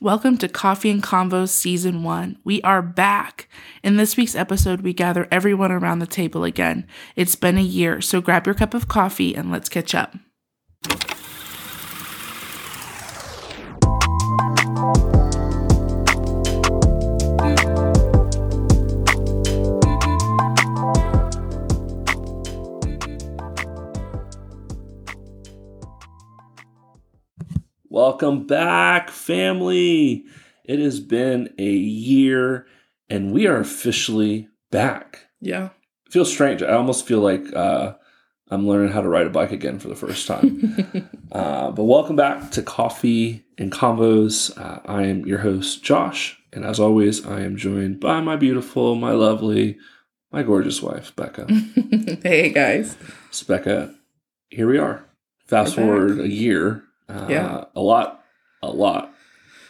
Welcome to Coffee and Convos Season 1. We are back. In this week's episode, we gather everyone around the table again. It's been a year, so grab your cup of coffee and let's catch up. Welcome back, family. It has been a year and we are officially back. Yeah. It feels strange. I almost feel like uh, I'm learning how to ride a bike again for the first time. uh, but welcome back to Coffee and Convos. Uh, I am your host, Josh. And as always, I am joined by my beautiful, my lovely, my gorgeous wife, Becca. hey, guys. So, Becca, here we are. Fast forward a year. Uh, Yeah. A lot, a lot,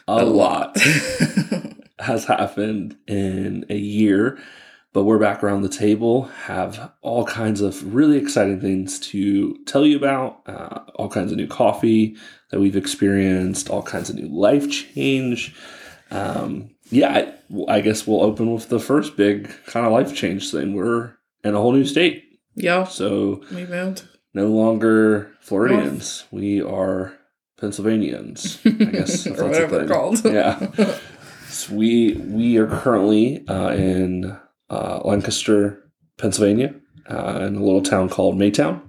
a, lot has happened in a year. But we're back around the table, have all kinds of really exciting things to tell you about, uh, all kinds of new coffee that we've experienced, all kinds of new life change. Um, yeah, I, I guess we'll open with the first big kind of life change thing. We're in a whole new state. yeah, So we moved. no longer Floridians. We are Pennsylvanians. I guess if or that's whatever they're called. Yeah. So we we are currently uh, in uh, Lancaster, Pennsylvania, uh, in a little town called Maytown,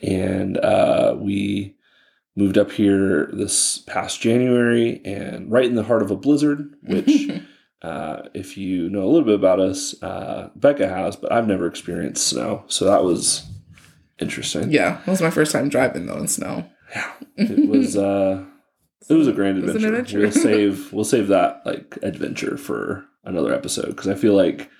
and uh, we moved up here this past January, and right in the heart of a blizzard, which. Uh, if you know a little bit about us, uh, Becca has, but I've never experienced snow, so that was interesting. yeah, it was my first time driving though in snow. Yeah, it was. uh It was a grand It was an adventure. adventure. We'll save we'll save that like adventure for another episode because I feel like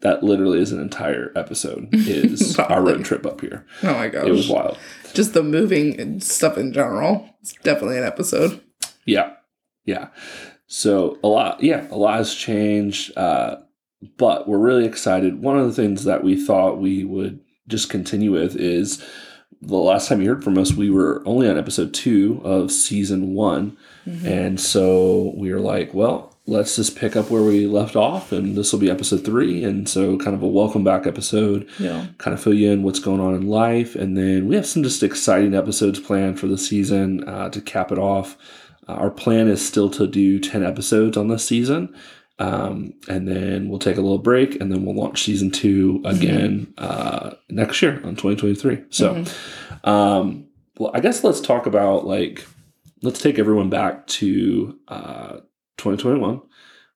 that literally is an entire episode. Is our road trip up here? Oh my gosh. It was wild. Just the moving and stuff in general. It's definitely an episode. Yeah, yeah. So a lot, yeah, a lot has changed. Uh, but we're really excited. One of the things that we thought we would just continue with is the last time you heard from us, we were only on episode two of season one. And so we were like, well, let's just pick up where we left off, and this will be episode three. And so, kind of a welcome back episode, Yeah. kind of fill you in what's going on in life. And then we have some just exciting episodes planned for the season uh, to cap it off. Uh, our plan is still to do 10 episodes on this season. Um, and then we'll take a little break and then we'll launch season two again uh, next year on 2023. So, um, well, I guess let's talk about like, let's take everyone back to uh, 2021.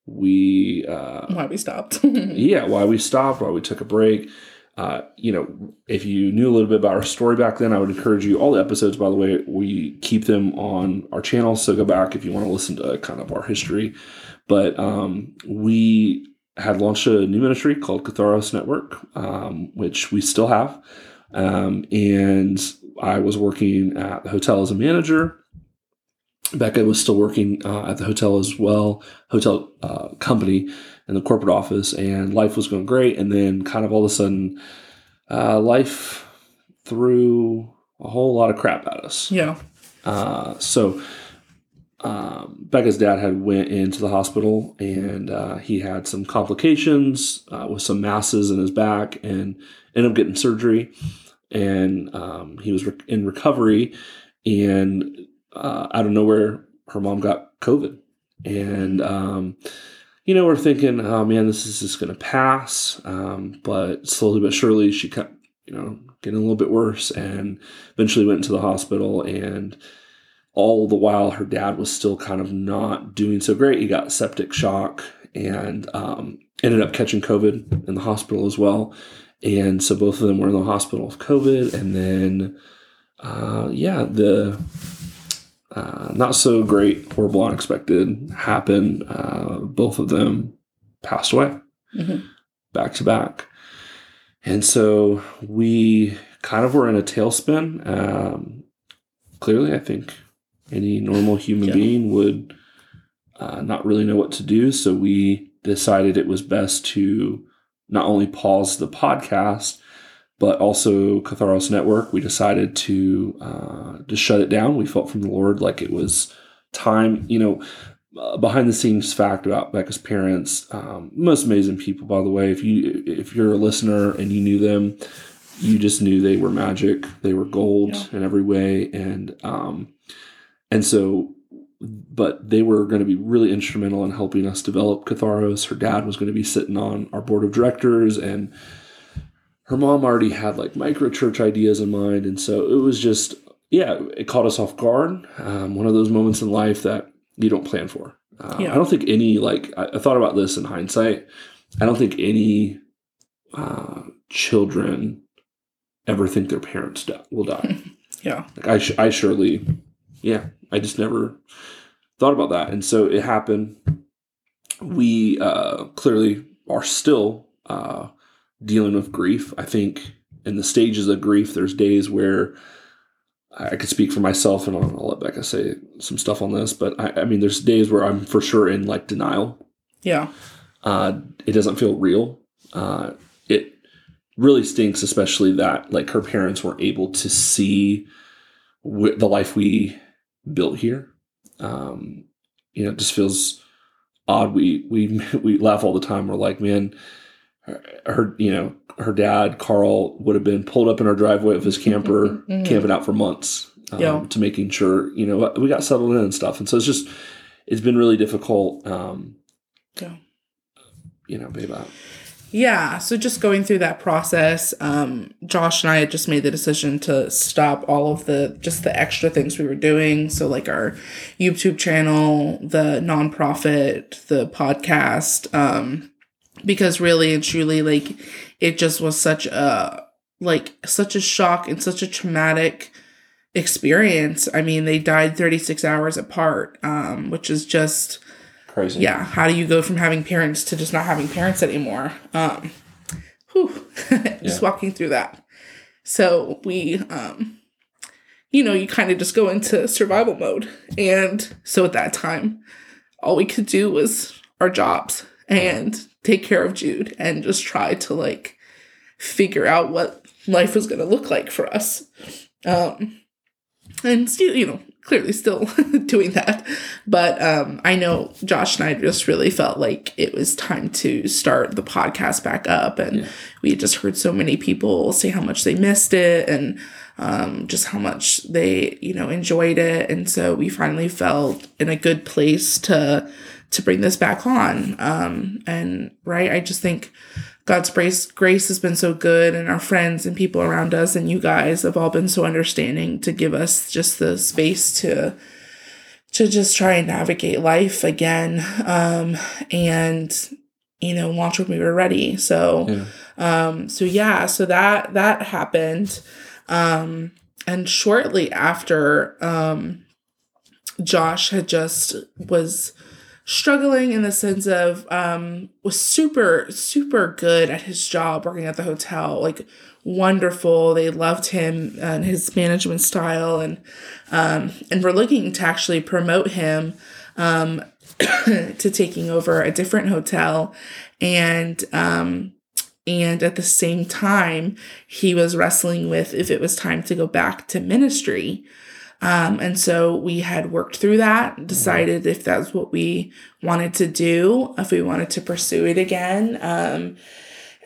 We, uh, Why we stopped. yeah, why we stopped, why we took a break. Uh, you know, if you knew a little bit about our story back then, I would encourage you. All the episodes, by the way, we keep them on our channel. So go back if you want to listen to kind of our history. But um, we had launched a new ministry called Catharos Network, um, which we still have. Um, and I was working at the hotel as a manager. Becca was still working uh, at the hotel as well, hotel uh, company in the corporate office, and life was going great. And then, kind of all of a sudden, uh, life threw a whole lot of crap at us. yeah. Uh, so um, Becca's dad had went into the hospital and uh, he had some complications uh, with some masses in his back and ended up getting surgery. And um, he was re- in recovery, and uh, out of nowhere, her mom got COVID. And um, you know, we're thinking, oh man, this is just going to pass. Um, but slowly but surely, she kept, you know, getting a little bit worse and eventually went into the hospital. And all the while, her dad was still kind of not doing so great. He got septic shock and um, ended up catching COVID in the hospital as well. And so both of them were in the hospital with COVID. And then, uh, yeah, the uh, not so great, horrible, unexpected happened. Uh, both of them passed away Mhm. back to back. And so we kind of were in a tailspin. Um, clearly, I think any normal human Yeah. being would uh, not really know what to do. So we decided it was best to not only pause the podcast, but also Catharos Network. We decided to uh, to shut it down. We felt from the Lord like it was time. You know, uh, behind the scenes fact about Becca's parents, um, most amazing people, by the way. If you if you're a listener and you knew them, you just knew they were magic. They were gold Yeah. in every way, and um, and so, but they were going to be really instrumental in helping us develop Catharos. Her dad was going to be sitting on our board of directors, and her mom already had like micro church ideas in mind, and so it was just yeah, it caught us off guard. Um, one of those moments in life that you don't plan for. Um, Yeah. I don't think any like I, I thought about this in hindsight. I don't think any uh, children ever think their parents die, will die. Yeah. like I, sh- I surely, yeah, I just never thought about that, and so it happened. We uh, clearly are still uh, dealing with grief. I think in the stages of grief, there's days where I could speak for myself, and I'll, I'll let Becca say some stuff on this. But I, I mean, there's days where I'm for sure in like denial. Yeah. Uh, it doesn't feel real. Uh, it really stinks, especially that like her parents weren't able to see w- the life we built here. Um, you know, it just feels odd. We we we laugh all the time. We're like, man, her, her you know her dad Carl would have been pulled up in our driveway of his camper, Mhm. camping out for months. Um, Yeah. to making sure you know we got settled in and stuff, and so it's just it's been really difficult. Um, Yeah. you know, babe. I- Yeah, so just going through that process, um, Josh and I had just made the decision to stop all of the just the extra things we were doing. So like our YouTube channel, the nonprofit, the podcast, um, because really and truly, like it just was such a like such a shock and such a traumatic experience. I mean, they died 36 hours apart, um, which is just Crazy. yeah how do you go from having parents to just not having parents anymore um whew, just Yeah. walking through that so we um you know you kind of just go into survival mode and so at that time all we could do was our jobs and take care of jude and just try to like figure out what life was going to look like for us um and still you know clearly still doing that. But um i know josh and i just really felt like it was time to start the podcast back up. And Yeah. we just heard so many people say how much they missed it and um just how much they you know enjoyed it. And so we finally felt in a good place to to bring this back on. Um and right i just think God's grace grace has been so good and our friends and people around us and you guys have all been so understanding to give us just the space to to just try and navigate life again. Um and you know launch when we were ready. So Yeah. um so yeah so that that happened. Um and shortly after um Josh had just was struggling in the sense of um was super super good at his job working at the hotel like wonderful. They loved him and his management style and um and we're looking to actually promote him um to taking over a different hotel. And um and at the same time he was wrestling with if it was time to go back to ministry um, and so we had worked through that, decided if that's what we wanted to do, if we wanted to pursue it again. Um,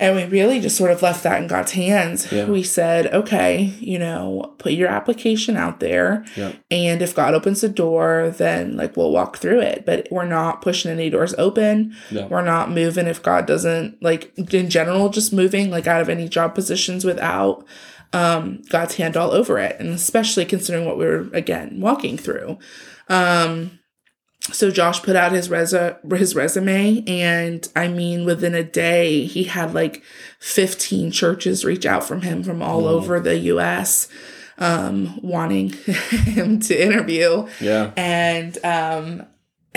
and we really just sort of left that in God's hands. Yeah. We said, okay, you know, put your application out there. Yeah. And if God opens the door, then like we'll walk through it. But we're not pushing any doors open. We're not moving if God doesn't like in general, just moving like out of any job positions without um God's hand all over it. And especially considering what we were again walking through. Um so Josh put out his resu- his resume and I mean within a day he had like 15 churches reach out from him from all Mm. over the US um wanting him to interview Yeah. and um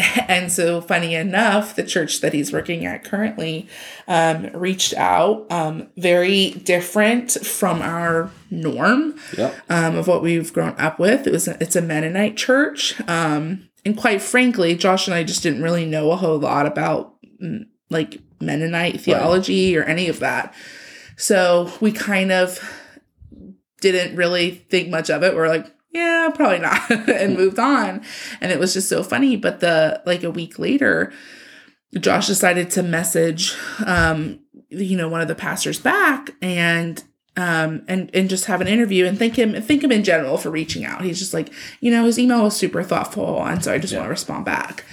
and so funny enough the church that he's working at currently um reached out um very different from our norm Yeah. um of what we've grown up with. It was a, it's a mennonite church um and quite frankly josh and i just didn't really know a whole lot about mm, like mennonite theology or any of that. So we kind of didn't really think much of it. We're like yeah, probably not, and moved on. And it was just so funny. But the like a week later, Josh decided to message, um, you know, one of the pastors back and um and and just have an interview and thank him thank him in general for reaching out. He's just like, you know, his email was super thoughtful, and so I just Yeah. want to respond back.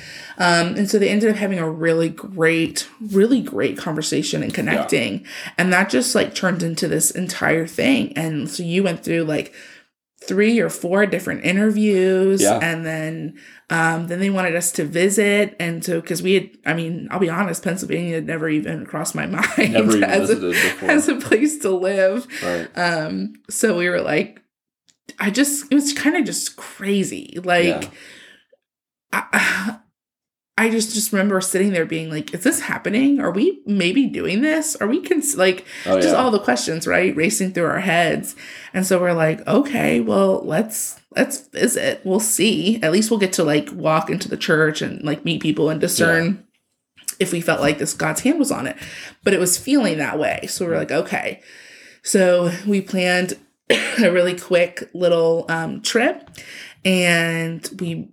Um, and so they ended up having a really great, really great conversation and connecting. And that just like turned into this entire thing. And so you went through like three or four different interviews Yeah. and then um then they wanted us to visit and so because we had i mean i'll be honest pennsylvania had never even crossed my mind Never even as, a, before. as a place to live right. um so we were like i just it was kind of just crazy like Yeah. I, I just just remember sitting there being like is this happening? Are we maybe doing this? Are we cons- like Oh just yeah. all the questions right? Racing through our heads. And so we're like okay well let's let's visit. We'll see. At least we'll get to like walk into the church and like meet people and discern if we felt like this god's hand was on it. But it was feeling that way. So we're like okay. So we planned a really quick little um, trip and we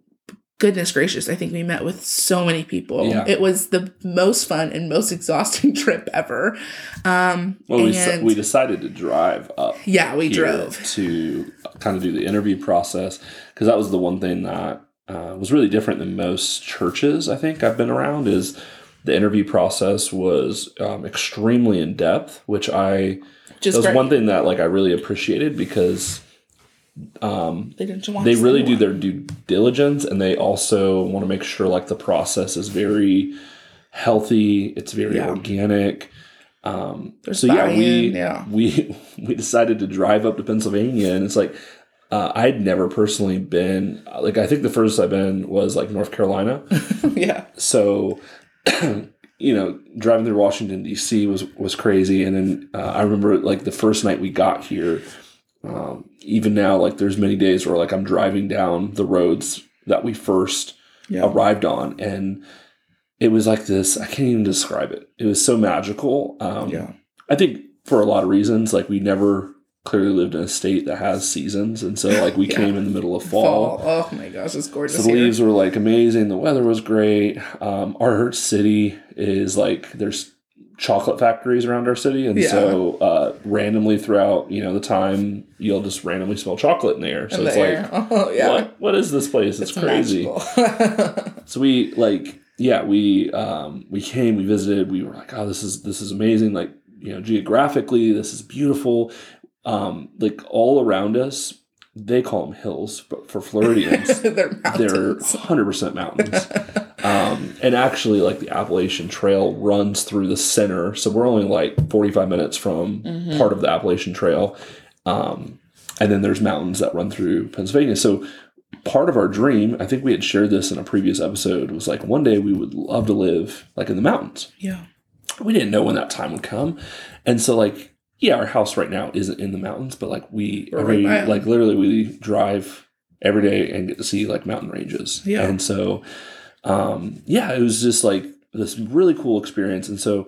goodness gracious i think we met with so many people Yeah. it was the most fun and most exhausting trip ever um well, we, s- we decided to drive up yeah we drove to kind of do the interview process because that was the one thing that uh, was really different than most churches I think I've been around is the interview process was um, extremely in depth, which I just that was great. one thing that like I really appreciated because um, they didn't want they really do their due diligence and they also want to make sure like the process is very healthy it's very Yeah. organic um, so yeah we yeah. we we decided to drive up to pennsylvania and it's like uh, i'd never personally been like i think the furthest i've been was like north carolina yeah so you know driving through washington d.c was was crazy and then uh, i remember like the first night we got here um, even now like there's many days where like i'm driving down the roads that we first yeah. arrived on and it was like this i can't even describe it. It was so magical. Um, yeah. I think for a lot of reasons like we never clearly lived in a state that has seasons and so like we Yeah. came in the middle of fall, fall. Oh my gosh it's gorgeous so the leaves were like amazing. The weather was great. Um, our city is like there's chocolate factories around our city, and Yeah. so uh, randomly throughout you know the time you'll just randomly smell chocolate in the air. So in it's like oh yeah what what is this place? It's, crazy. magical. So we like yeah we um, we came we visited we were like oh this is this is amazing like you know geographically this is beautiful um, like all around us they call them hills but for Floridians they're they're 100% mountains um, and actually like the appalachian trail runs through the center so we're only like 45 minutes from Mhm. part of the appalachian trail. Um, and then there's mountains that run through pennsylvania. So part of our dream i think we had shared this in a previous episode was like one day we would love to live like in the mountains. Yeah. We didn't know when that time would come. And so like yeah our house right now isn't in the mountains but like we We're every, right like literally we drive every day and get to see like mountain ranges. Yeah. and so um yeah it was just like this really cool experience and so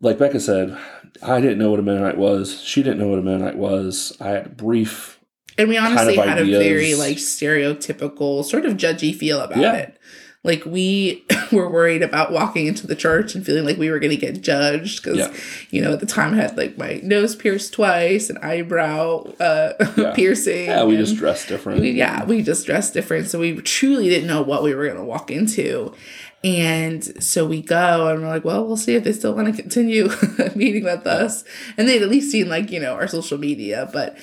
like becca said i didn't know what a mennonite was she didn't know what a mennonite was i had a brief And we honestly kind of had a very like stereotypical, sort of judgy feel about Yeah. it. Like we were worried about walking into the church and feeling like we were going to get judged because, Yeah. you know, at the time I had like my nose pierced twice, and eyebrow uh, Yeah. piercing. yeah we just dressed different we, yeah, we just dressed different. So we truly didn't know what we were going to walk into. And so we go and we're like, well, we'll see if they still want to continue meeting with us. And they'd at least seen like, you know, our social media. But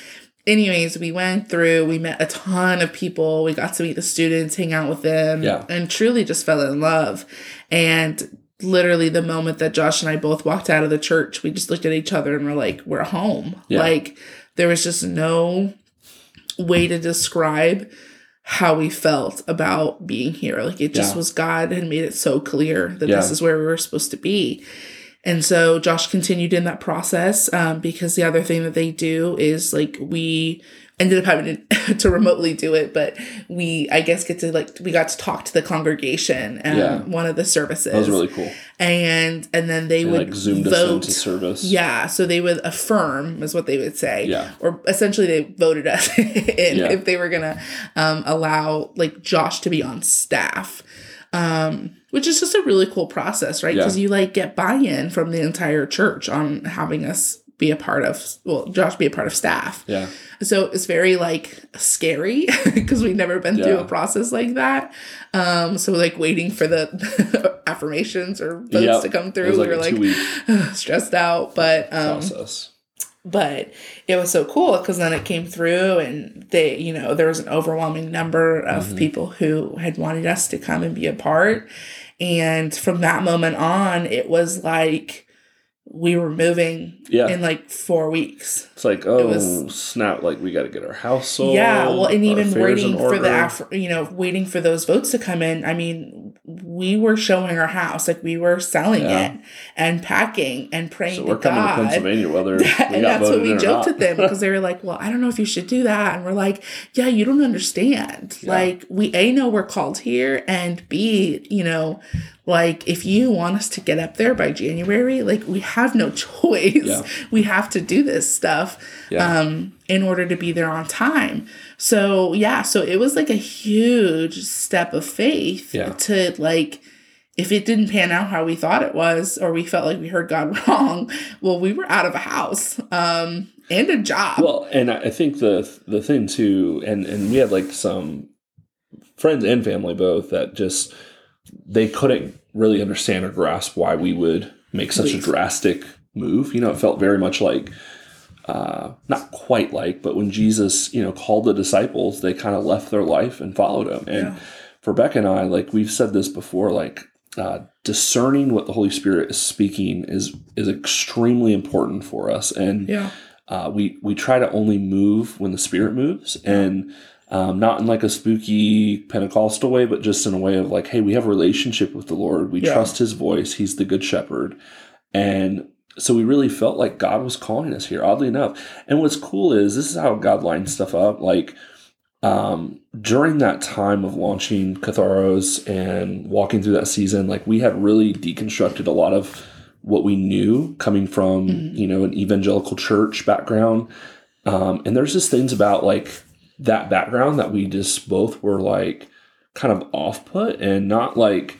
anyways, we went through, we met a ton of people. We got to meet the students, hang out with them, Yeah. and truly just fell in love. And literally the moment that Josh and I both walked out of the church, we just looked at each other and we're like, we're home. Yeah. Like there was just no way to describe how we felt about being here. Like it just Yeah. was God had made it so clear that Yeah. this is where we were supposed to be. And so Josh continued in that process um, because the other thing that they do is like we ended up having to, to remotely do it, but we I guess get to like we got to talk to the congregation and Yeah. one of the services. That was really cool. and and then they would like zoomed vote. into service. Yeah, so they would affirm is what they would say. Yeah. Or essentially they voted us in Yeah. if they were gonna um, allow like Josh to be on staff. Um, which is just a really cool process, right? Yeah. Because you like get buy-in from the entire church on having us be a part of well, Josh be a part of staff. Yeah. So it's very like scary because we've never been through a process like that. Um, so like waiting for the affirmations or votes Yep. to come through, like we were like stressed out, but um, process. But it was so cool because then it came through and they you know there was an overwhelming number of Mm-hmm. people who had wanted us to come and be a part and from that moment on it was like we were moving Yeah. in like four weeks It's like, oh was- snap! Like we got to get our house sold. yeah well and even waiting in for the you know waiting for those votes to come in i mean we were showing our house like we were selling Yeah. it and packing and praying So to we're coming god to Pennsylvania whether got and that's what we joked at them because they were like, "Well, I don't know if you should do that," and we're like, "Yeah, you don't understand. Yeah. Like, we a know we're called here, and b, you know, like if you want us to get up there by January, like we have no choice. Yeah. We have to do this stuff, Yeah. um, in order to be there on time. So yeah, so it was like a huge step of faith Yeah. to like if it didn't pan out how we thought it was or we felt like we heard god wrong well we were out of a house um and a job Well, and I I think the the thing too, and and we had like some friends and family both that just they couldn't really understand or grasp why we would make such Leave. a drastic move. You know, it felt very much like uh, not quite like, but when Jesus, you know, called the disciples, they kind of left their life and followed him. And Yeah. for Beck and I, like we've said this before, like uh, discerning what the Holy Spirit is speaking is is extremely important for us. And yeah uh, we we try to only move when the spirit moves and um, not in like a spooky pentecostal way but just in a way of like hey we have a relationship with the lord. We Yeah. trust his voice. He's the good shepherd. And so we really felt like god was calling us here oddly enough. And what's cool is this is how god lines stuff up. Like um, during that time of launching Catharos and walking through that season, like we had really deconstructed a lot of what we knew coming from, you know, an evangelical church background. Um, and there's just things about like that background that we just both were like kind of off put and not like,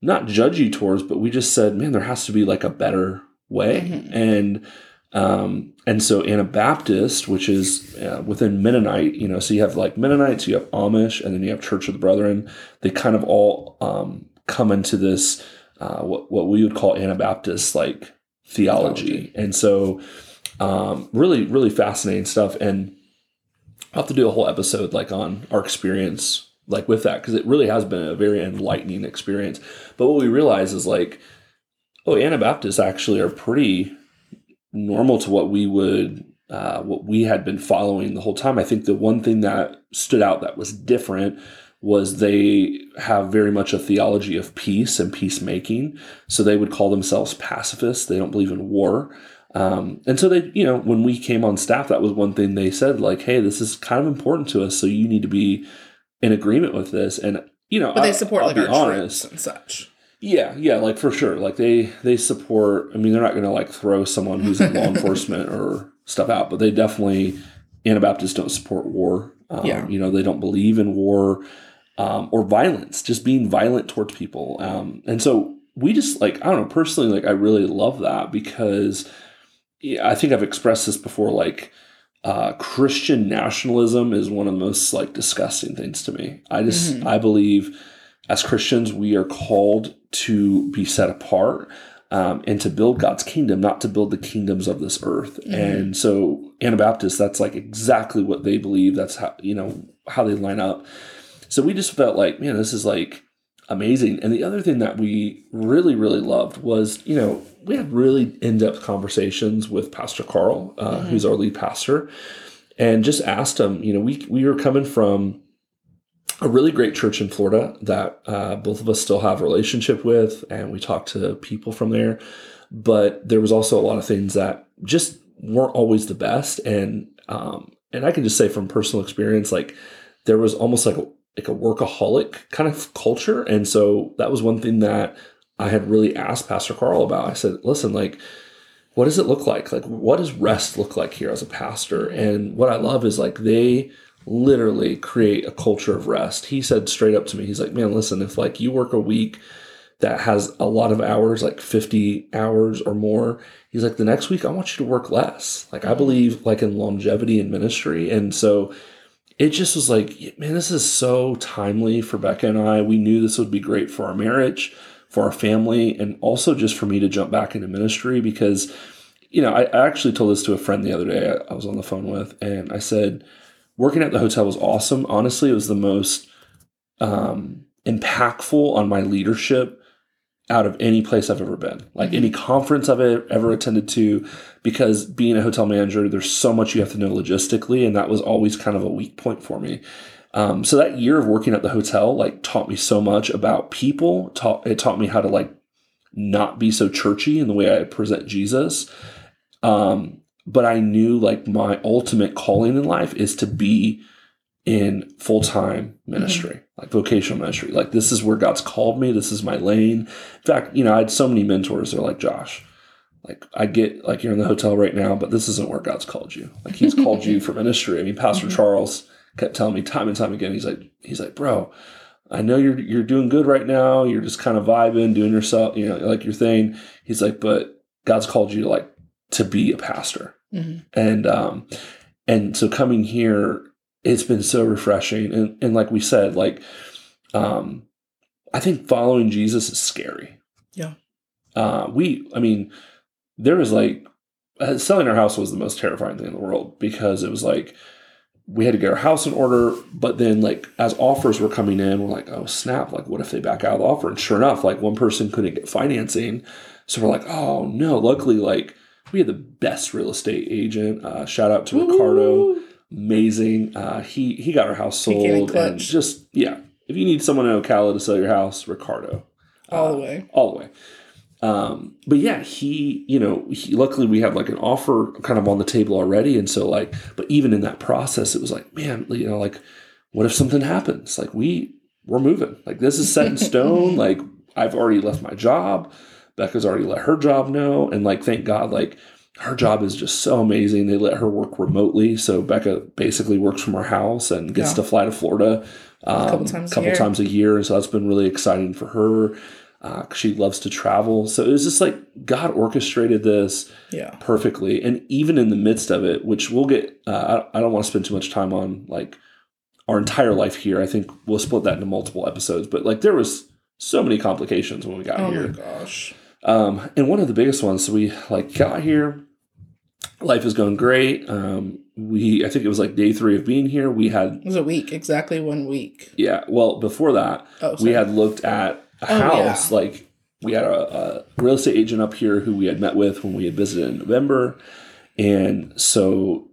not judgy towards, but we just said, man, there has to be like a better way. Mhm. And, um, and so Anabaptist, which is uh, within Mennonite, you know, so you have like Mennonites, you have Amish, and then you have Church of the Brethren. They kind of all um, come into this uh, what what we would call Anabaptist like theology, Theology. and so um, really really fascinating stuff. And I'll have to do a whole episode like on our experience like with that because it really has been a very enlightening experience. But what we realize is like, oh, Anabaptists actually are pretty normal to what we would uh, what we had been following the whole time. I think the one thing that stood out that was different was they have very much a theology of peace and peacemaking. So they would call themselves pacifists. They don't believe in war. Um, and so they, you know, when we came on staff, that was one thing they said, like, "Hey, this is kind of important to us, so you need to be in agreement with this." And you know, but they support I'll like be our honest. and such Yeah, yeah, like for sure. Like they they support. I mean, they're not going to like throw someone who's in law enforcement or stuff out, but they definitely Anabaptists don't support war. Um, Yeah. you know, they don't believe in war um, or violence, just being violent towards people. Um, and so we just like I don't know personally, like I really love that because I think I've expressed this before. Like uh, Christian nationalism is one of the most like disgusting things to me. I just Mhm. I believe as Christians we are called to be set apart um, and to build God's kingdom, not to build the kingdoms of this earth. Mhm. And so Anabaptists, that's like exactly what they believe. That's how you know how they line up. So we just felt like, man, this is like amazing. And the other thing that we really, really loved was, you know, we had really in depth conversations with Pastor Carl, uh, Mhm. who's our lead pastor, and just asked him, you know, we, we were coming from a really great church in Florida that uh, both of us still have a relationship with, and we talked to people from there. but there was also a lot of things that just weren't always the best. And um, and I can just say from personal experience, like there was almost like a, like a workaholic kind of culture, and so that was one thing that I had really asked Pastor Carl about. I said, listen, like what does it look like? Like, what does rest look like here as a pastor? And what I love is like they literally create a culture of rest. He said straight up to me, he's like, man, listen, if like you work a week that has a lot of hours, like 50 hours or more, he's like, the next week I want you to work less. Like, I mm-hmm. believe like in longevity in ministry. And so it just was like, man, this is so timely for Becca and I. We knew this would be great for our marriage for our family and also just for me to jump back into ministry because you know I, I actually told this to a friend the other day I, I, was on the phone with and i said working at the hotel was awesome honestly it was the most um, impactful on my leadership out of any place i've ever been like mm-hmm. any conference i've ever attended to because being a hotel manager there's so much you have to know logistically and that was always kind of a weak point for me um, so that year of working at the hotel like taught me so much about people. Taught it taught me how to like not be so churchy in the way I present Jesus. Um, but I knew like my ultimate calling in life is to be in full time ministry, mm-hmm. like vocational ministry. Like this is where God's called me. This is my lane. In fact, you know, I had so many mentors. They're like, Josh, like I get like you're in the hotel right now, but this isn't where God's called you. Like He's called you for ministry. I mean, Pastor mm-hmm. Charles kept telling me time and time again. He's like, he's like, bro, I know you're you're doing good right now. You're just kind of vibing, doing yourself, you know, like your thing. He's like, but God's called you to like to be a pastor, mm-hmm. and um, and so coming here, it's been so refreshing. And and like we said, like, um, I think following Jesus is scary. Yeah. Uh, we, I mean, there was like uh, selling our house was the most terrifying thing in the world because it was like we had to get our house in order. But then, like, as offers were coming in, we're like, oh, snap. Like, what if they back out of the offer? And sure enough, like, one person couldn't get financing. So we're like, oh, no. Luckily, like, we had the best real estate agent. Uh, shout out to Ricardo. Amazing. Uh, he, he got our house sold. And just, yeah. If you need someone in Ocala to sell your house, Ricardo. All uh, the way. All the way. Um, but yeah, he, you know, he, luckily we have like an offer kind of on the table already. And so like, but even in that process, it was like, man, you know, like, what if something happens? Like we, we're moving. Like this is set in stone. like I've already left my job. Becca's already let her job know. And like, thank God, like her job is just so amazing. They let her work remotely. So Becca basically works from her house and gets yeah. to fly to Florida um, a couple, times, couple a times a year. So that's been really exciting for her uh, she loves to travel. So it was just like God orchestrated this yeah. perfectly. And even in the midst of it, which we'll get, uh, I, I don't want to spend too much time on like our entire life here. I think we'll split that into multiple episodes. But like there was so many complications when we got oh here. Oh my gosh. Um, and one of the biggest ones, so we like got here, life is going great. Um, we, I think it was like day three of being here. We had it was a week, exactly one week. Yeah. Well, before that, oh, we had looked at a oh, house. Yeah. Like we had a, a, real estate agent up here who we had met with when we had visited in November, and so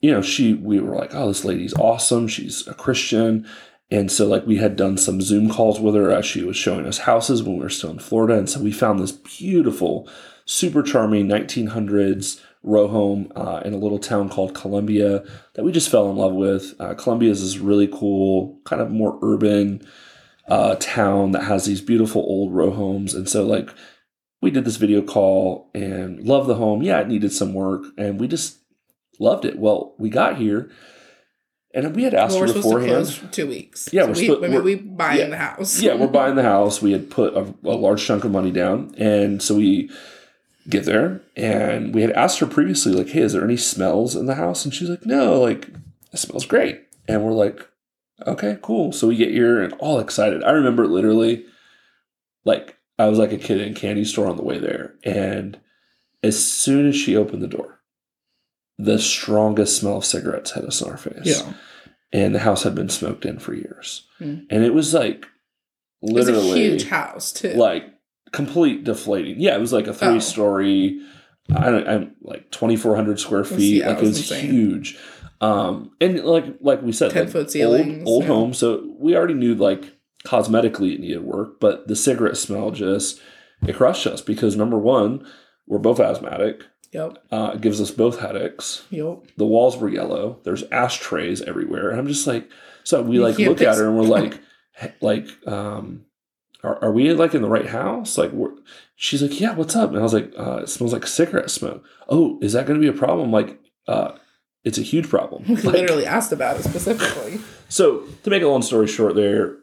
you know she we were like, oh, this lady's awesome. She's a Christian. And so, like, we had done some Zoom calls with her as she was showing us houses when we were still in Florida. And so, we found this beautiful, super charming 1900s row home uh, in a little town called Columbia that we just fell in love with. Uh, Columbia is this really cool, kind of more urban, uh, town that has these beautiful old row homes. And so, like, we did this video call and loved the home. Yeah, it needed some work, and we just loved it. Well, we got here. And we had asked well, her beforehand. for two weeks. Yeah, so we're, we, supposed, we're, we buying yeah, the house. yeah, we're buying the house. We had put a, a, large chunk of money down, and so we get there, and we had asked her previously, like, "Hey, is there any smells in the house?" And she's like, "No, like it smells great." And we're like, okay, cool. So we get here and all excited. I remember literally, like, I was like a kid in a candy store on the way there. And as soon as she opened the door, the strongest smell of cigarettes hit us on our face. Yeah. And the house had been smoked in for years. Mm. And it was like literally it was huge house too. Like complete deflating. Yeah, it was like a three story, oh. I don't I'm like twenty four hundred square feet. Yeah, like it was, it was huge. Um, and like like we said, ten like foot ceilings, old, old yeah. home. So we already knew like cosmetically it needed work, but the cigarette smell just it crushed us because number one, We're both asthmatic. Yep. Uh, it gives us both headaches. Yep. The walls were yellow. There's ashtrays everywhere, and I'm just like, so we like look at her and we're like, like, um, are, are we like in the right house? Like, we're, she's like, yeah, what's up? And I was like, uh, it smells like cigarette smoke. Oh, is that going to be a problem? Like, uh, it's a huge problem. We Like, literally asked about it specifically. so to make a long story short, there,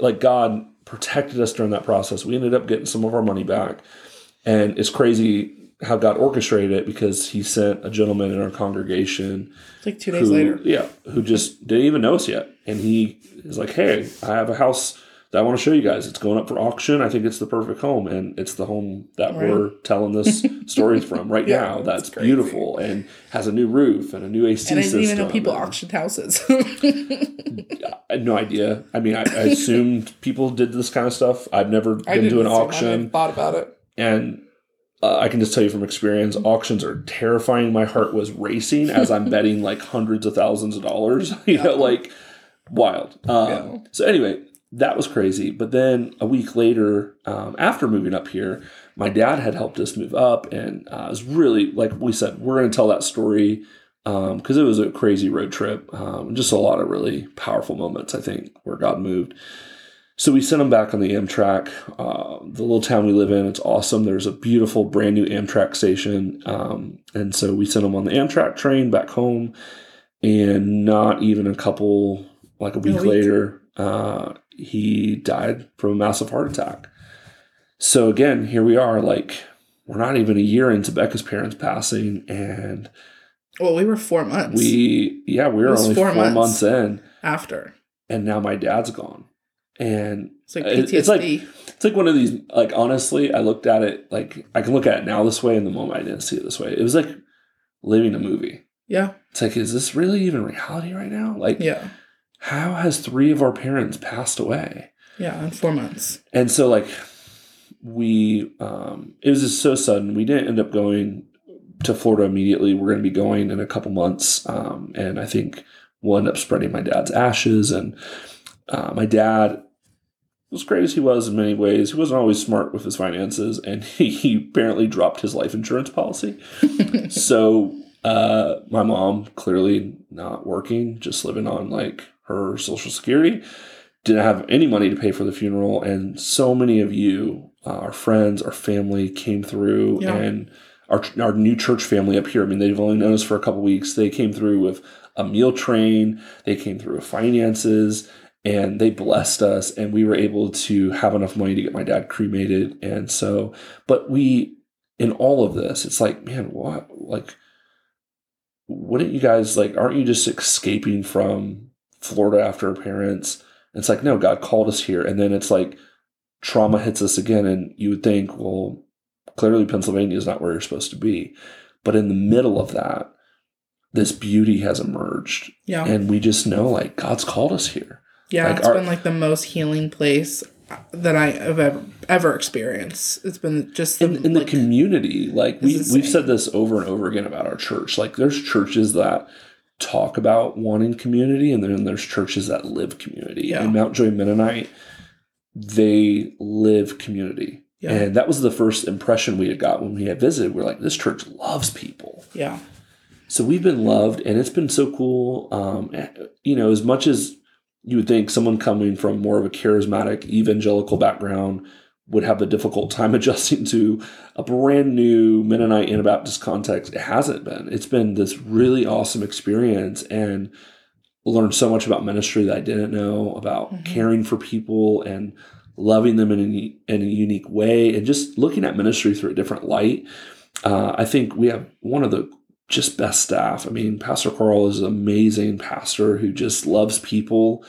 like God protected us during that process. We ended up getting some of our money back, and it's crazy how God orchestrated it because He sent a gentleman in our congregation It's like two days who, later. yeah, who just didn't even know us yet, and he is like, "Hey, I have a house." That I want to show you guys. It's going up for auction. I think it's the perfect home, and it's the home that Right. we're telling this story from right Yeah, now. That's crazy. beautiful and has a new roof and a new AC And I didn't even know people and- auctioned houses. I had no idea. I mean, I, I assumed people did this kind of stuff. I've never been to an auction, thought about it. and uh, I can just tell you from experience, auctions are terrifying. My heart was racing as I'm betting like hundreds of thousands of dollars. You know, like wild. Um, Yeah. So anyway, that was crazy. But then a week later, um, after moving up here, my dad had helped us move up, and uh, it was really like we said, we're going to tell that story because it was a crazy road trip. Um, just a lot of really powerful moments, I think, where God moved. So we sent him back on the Amtrak. Uh, the little town we live in, it's awesome. There's a beautiful brand new Amtrak station. Um, and so we sent him on the Amtrak train back home. And not even a couple, like a week, week. later, uh, he died from a massive heart attack. So again, here we are, like, we're not even a year into Becca's parents passing. And Well, we were four months we, yeah, we were only four four, months. months in. after. And now my dad's gone. And It's like PTSD. it's like- it's like one of these like honestly i looked at it like i can look at it now this way in the moment i didn't see it this way it was like living a movie yeah. it's like is this really even reality right now like Yeah. How has three of our parents passed away Yeah. In four months. and so like we um it was just so sudden we didn't end up going to florida immediately we're going to be going in a couple months um and i think we'll end up spreading my dad's ashes and uh, my dad as great as he was in many ways, he wasn't always smart with his finances, and he, he apparently dropped his life insurance policy. so uh, my mom, clearly not working, just living on like her social security, didn't have any money to pay for the funeral, and so many of you, uh, our friends, our family, came through, Yeah. and our our new church family up here. I mean, they've only known us for a couple weeks. They came through with a meal train. They came through with finances and they blessed us and we were able to have enough money to get my dad cremated and so but we in all of this it's like man what like wouldn't you guys like aren't you just escaping from florida after our parents. It's like no god called us here. And then it's like trauma hits us again and you would think well clearly pennsylvania is not where you're supposed to be. But in the middle of that this beauty has emerged. Yeah. and we just know like god's called us here. Yeah, Like, it's our- been like the most healing place uh, that I have ever ever experienced. It's been just the, in, in the community like we we've said this over and over again about our church. Like there's churches that talk about wanting community and then there's churches that live community. Yeah. and mount joy mennonite they live community. Yeah. and that was the first impression we had got when we had visited. We're like this church loves people. Yeah, so we've been loved and it's been so cool. Um eh, you know as much as you would think someone coming from more of a charismatic evangelical background would have a difficult time adjusting to a brand new mennonite anabaptist context it hasn't been it's been this really awesome experience and learned so much about ministry that i didn't know about Mhm. caring for people and loving them in a, in a unique way and just looking at ministry through a different light uh, i think we have one of the just best staff. I mean, Pastor Carl is an amazing pastor who just loves people,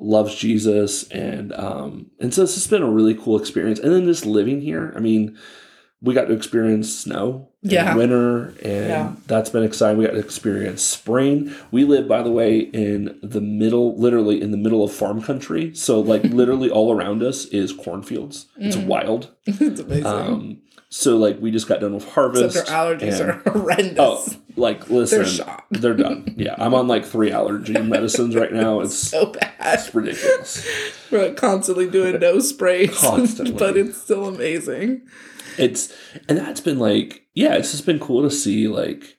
loves Jesus, and um, and so it's just been a really cool experience. And then just living here, I mean, we got to experience snow Yeah. winter, and Yeah. that's been exciting. We got to experience spring. We live, by the way, in the middle, literally in the middle of farm country. So, like, literally all around us is cornfields. It's Mm. wild. it's amazing. Um, so, like, we just got done with harvest. Except our allergies and- are horrendous. Oh, like, listen, They're shot. they're done. Yeah, I'm on like three allergy medicines right now. It's, so bad. it's ridiculous. We're like constantly doing nose sprays, Constantly. but it's still amazing. It's and that's been like yeah, it's just been cool to see like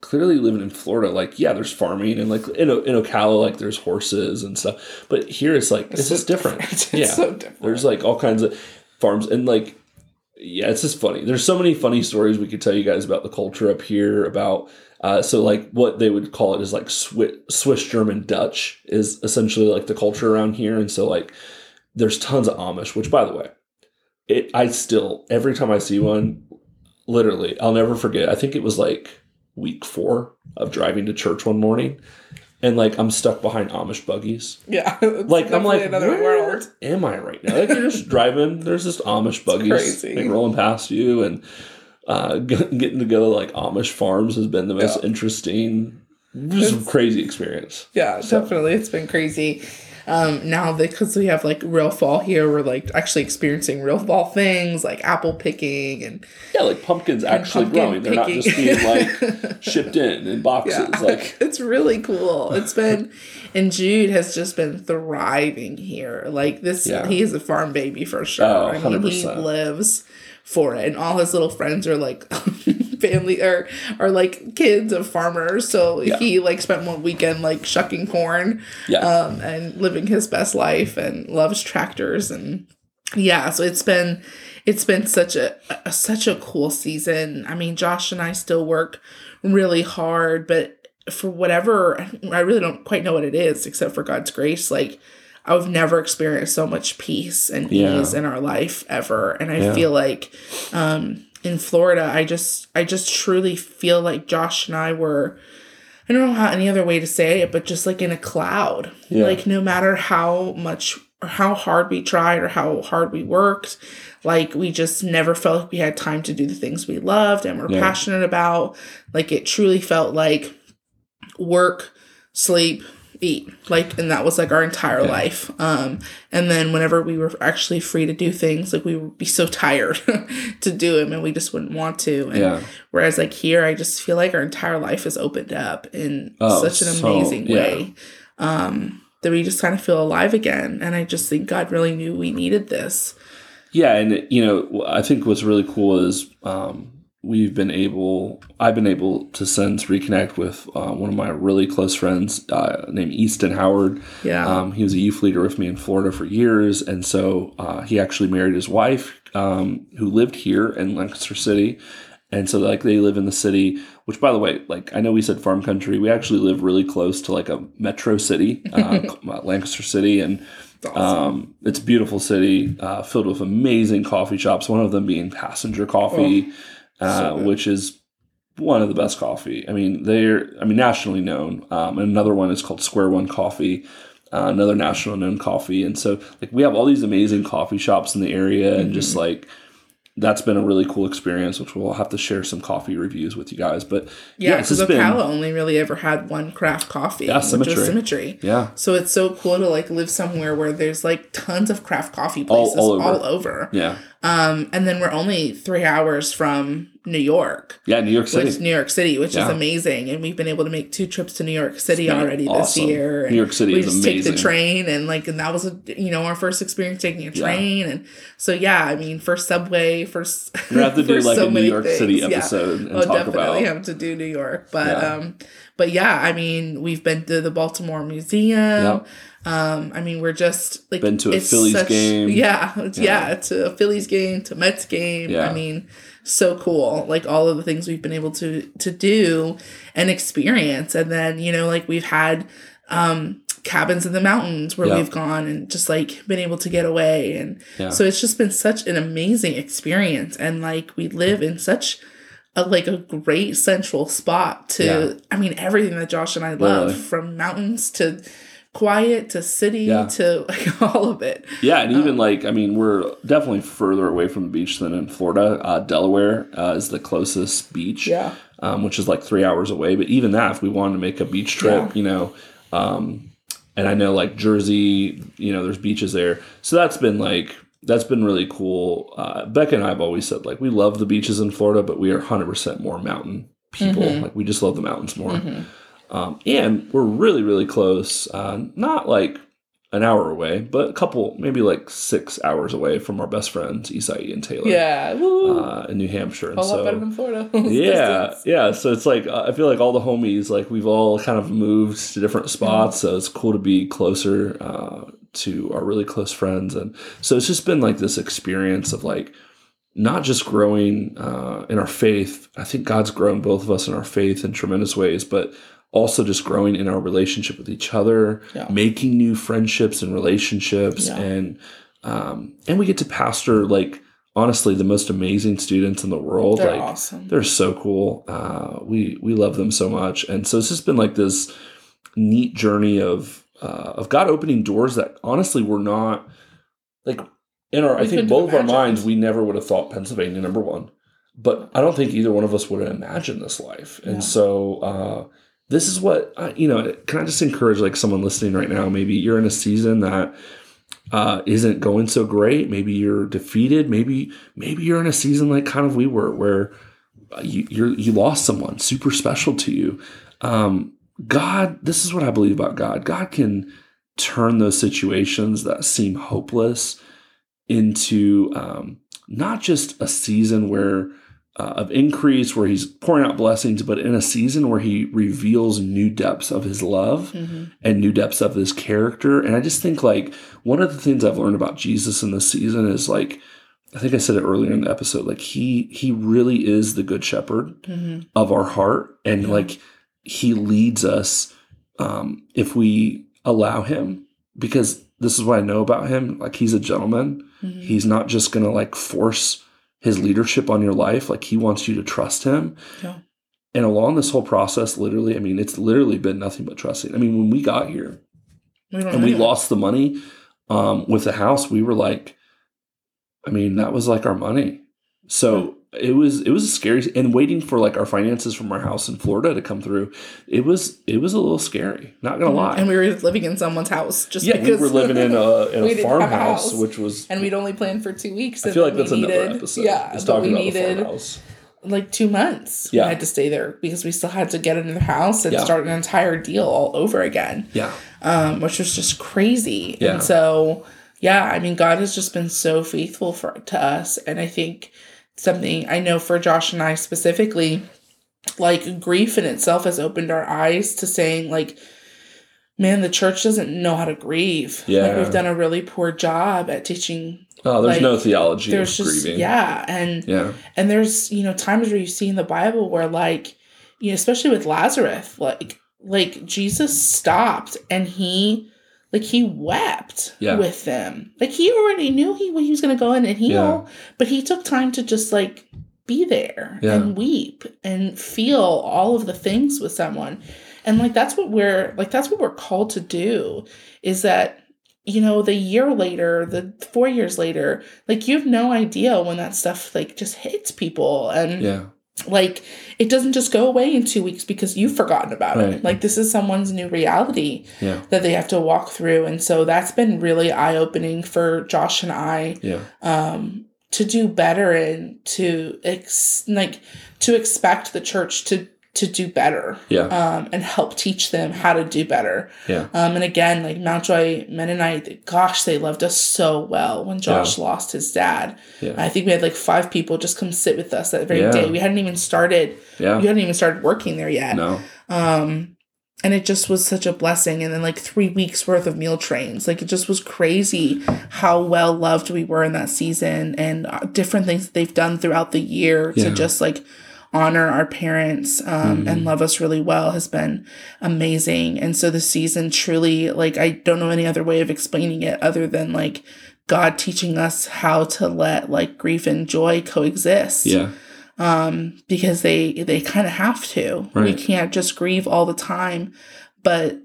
clearly living in Florida, like yeah, there's farming and like in in Ocala, like there's horses and stuff, but here it's like it's, It's just so different. It's yeah, so different. there's like all kinds of farms and like yeah, it's just funny. There's so many funny stories we could tell you guys about the culture up here about. Uh, so like what they would call it is like Swiss, Swiss German Dutch is essentially like the culture around here, and so like there's tons of Amish. Which by the way, it I still every time I see one, literally I'll never forget. I think it was like week four of driving to church one morning, and like I'm stuck behind Amish buggies. yeah, Like I'm like, another where world. am I right now? Like you're just driving. There's just Amish buggies like rolling past you, and uh, getting to go to like Amish farms has been the most Yeah. interesting, just It's- crazy experience. Yeah, So- definitely, it's been crazy. Um, now because we have like real fall here, we're like actually experiencing real fall things like apple picking and Yeah, like pumpkins actually pumpkin growing. They're not just being like shipped in in boxes. yeah, Like it's really cool. It's been, and Jude has just been thriving here. Like this, Yeah. he is a farm baby for sure. Oh, I mean, he 100%. lives for it, and all his little friends are like family or are like kids of farmers. So Yeah. he like spent one weekend like shucking corn, yeah, um, and living his best life, and loves tractors and yeah. So it's been it's been such a, a such a cool season. I mean, Josh and I still work really hard, but for whatever I really don't quite know what it is, except for God's grace. Like I've never experienced so much peace and Yeah. ease in our life ever, and I Yeah. feel like um, in Florida, I just I just truly feel like Josh and I were. I don't know how any other way to say it, but just like in a cloud. Yeah. Like no matter how much or how hard we tried or how hard we worked, like we just never felt like we had time to do the things we loved and were Yeah. passionate about. Like it truly felt like work, sleep, eat. Like and that was like our entire Yeah. life. Um and then whenever we were actually free to do things, like we would be so tired to do them and we just wouldn't want to. And yeah, Whereas like here, I just feel like our entire life is opened up in Oh, such an so- amazing yeah. way. Um, that we just kind of feel alive again. And I just think God really knew we needed this. yeah. And you know, I think what's really cool is um, we've been able. I've been able to since reconnect with uh, one of my really close friends uh, named Easton Howard. Yeah. Um, he was a youth leader with me in Florida for years, and so uh, he actually married his wife, um, who lived here in Lancaster City, and so like they live in the city. Which, by the way, like I know we said farm country, we actually live really close to like a metro city, uh, Lancaster City, and It's awesome. um, it's a beautiful city uh, filled with amazing coffee shops. One of them being Passenger Coffee, uh, so which is one of the best coffee. I mean, they're I mean nationally known. Um, and another one is called Square One Coffee, uh, another national known coffee. And so like we have all these amazing coffee shops in the area, and just Mm-hmm. like that's been a really cool experience. Which we'll have to share some coffee reviews with you guys. But yeah, it's because been- Ocala only really ever had one craft coffee, Yeah, which Symmetry. was Symmetry. yeah, So it's so cool to like live somewhere where there's like tons of craft coffee places all all over. over. yeah, Um, and then we're only three hours from New York. yeah. New York City. which New York City, which Yeah. is amazing, and we've been able to make two trips to New York City already awesome. this year. and New York City we just take the train, and like, and that was a, you know our first experience taking a Yeah. train, and so yeah, I mean, first Subway, first We're have to do like so a New York City things, yeah. episode and Oh, talk definitely about. have to do New York, but Yeah. um, but yeah, I mean, we've been to the Baltimore Museum. Yep. Um, I mean, we're just like Been to a Phillies game. Yeah, Yeah. yeah, to a Phillies game, to Mets game. Yeah. I mean, so cool. Like all of the things we've been able to to do and experience, and then you know, like we've had um cabins in the mountains where Yeah. we've gone and just like been able to get away and Yeah. so it's just been such an amazing experience and like we live in such a like a great central spot to. I mean everything that Josh and I love Literally. from mountains to quiet to city Yeah. to like all of it. Yeah, and even like I mean, we're definitely further away from the beach than in Florida. Uh, Delaware uh, is the closest beach, Yeah. um, which is like three hours away. But even that, if we wanted to make a beach trip, Yeah. you know, um, and I know like Jersey, you know, there's beaches there, so that's been like that's been really cool. Uh, Becca and I have always said like we love the beaches in Florida, but we are 100 percent more mountain people. Mhm. Like we just love the mountains more. Mhm. Um, and we're really, really close. Uh, not like an hour away, but a couple, maybe like six hours away from our best friends, Isai and Taylor, Yeah. Uh, in New Hampshire. And a lot better than Florida. yeah, yeah. So it's like uh, I feel like all the homies, like we've all kind of moved to different spots. So it's cool to be closer uh, to our really close friends, and so it's just been like this experience of like not just growing uh, in our faith. I think God's grown both of us in our faith in tremendous ways, but also just growing in our relationship with each other, Yeah. making new friendships and relationships, Yeah. and um, and we get to pastor like honestly the most amazing students in the world. They're like awesome. they're so cool. Uh, we we love them so much, and so it's just been like this neat journey of uh, of God opening doors that honestly were not like in our. I We think couldn't both of our minds, we never would have thought Pennsylvania number one, but I don't think either one of us would have imagined this life, and Yeah. so. Uh, this is what you know. Can I just encourage like someone listening right now? Maybe you're in a season that uh, isn't going so great. Maybe you're defeated. Maybe maybe you're in a season like kind of we were, where uh, you you lost someone super special to you. Um, God, this is what I believe about God. God can turn those situations that seem hopeless into um, not just a season where uh, of increase where he's pouring out blessings, but in a season where he reveals new depths of his love Mhm. and new depths of his character. And I just think like one of the things I've learned about Jesus in this season is like I think I said it earlier in the episode, like he he really is the good shepherd Mhm. of our heart and Yeah. like he leads us um if we allow him because this is what I know about him like he's a gentleman Mhm. he's not just going to like force his leadership on your life like he wants you to trust him. Yeah. and along this whole process literally I mean it's literally been nothing but trusting. I mean when we got here We and we lost the money um, with the house we were like i mean that was like our money. So it was it was a scary and waiting for like our finances from our house in florida to come through it was it was a little scary not gonna lie And we were living in someone's house just yeah we were living in a in a farmhouse which was and we'd only planned for two weeks. i feel like that's we another episode Yeah, is talking we about the needed farmhouse like two months. Yeah. we had to stay there because we still had to get into the house and Yeah. start an entire deal all over again. yeah um, which was just crazy. Yeah. And so, yeah, I mean, God has just been so faithful for to us, and I think something I know for Josh and I specifically, like grief in itself has opened our eyes to saying like. Man, the church doesn't know how to grieve. Yeah. Like we've done a really poor job at teaching. oh there's Like, no theology There's of just grieving yeah, and yeah and there's, you know, times where you see in the Bible where like, you know, especially with Lazarus, like like Jesus stopped and he like he wept Yeah. with them. Like he already knew he he was gonna go in and heal, Yeah. but he took time to just like be there Yeah. and weep and feel all of the things with someone. And like that's what we're like that's what we're called to do is that you know the year later the four years later like you have no idea when that stuff like just hits people and yeah like it doesn't just go away in two weeks because you've forgotten about Right. it like this is someone's new reality yeah. that they have to walk through. And so that's been really eye-opening for josh and i yeah. um to do better and to ex- like to expect the church to to do better yeah um and help teach them how to do better yeah um, and again, like Mount Joy Mennonite, gosh, they loved us so well when Josh lost his dad. yeah I think we had like five people just come sit with us that very Yeah. day. We hadn't even started. yeah We hadn't even started working there yet. no Um, and it just was such a blessing. And then like three weeks worth of meal trains. Like it just was crazy how well loved we were in that season and uh, different things that they've done throughout the year Yeah. to just like honor our parents um, and love us really well has been amazing. And so the season truly, like, I don't know any other way of explaining it other than like God teaching us how to let like grief and joy coexist yeah um, because they they kind of have to. Right. We can't just grieve all the time, but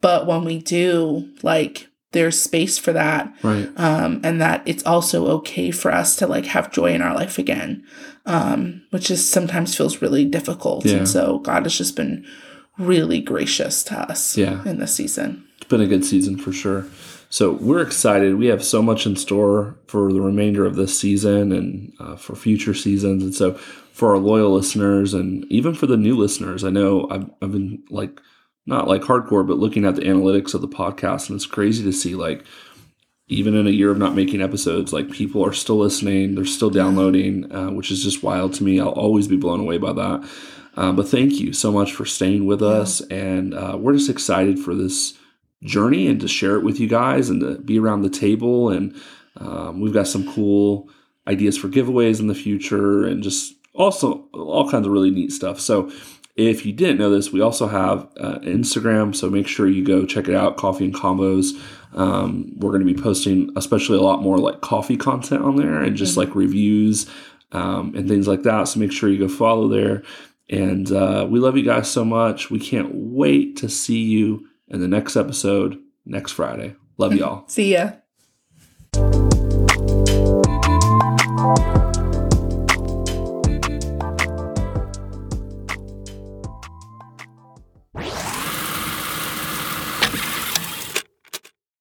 but when we do, like there's space for that Right. um, and that it's also okay for us to like have joy in our life again, um, which is sometimes feels really difficult. Yeah. And so God has just been really gracious to us Yeah. in this season. It's been a good season for sure. So we're excited. We have so much in store for the remainder of this season and uh, for future seasons. And so for our loyal listeners and even for the new listeners, I know I've, I've been like, not like hardcore, but looking at the analytics of the podcast. And it's crazy to see like, even in a year of not making episodes, like people are still listening, they're still downloading, uh, which is just wild to me. I'll always be blown away by that. Uh, but thank you so much for staying with us. And uh, we're just excited for this journey and to share it with you guys and to be around the table. And um, we've got some cool ideas for giveaways in the future and just also all kinds of really neat stuff. So if you didn't know this, we also have uh, Instagram. So make sure you go check it out, Coffee and Convos. Um, we're going to be posting, especially a lot more like coffee content on there and just like reviews um, and things like that. So make sure you go follow there. And uh, we love you guys so much. We can't wait to see you in the next episode next Friday. Love y'all. See ya.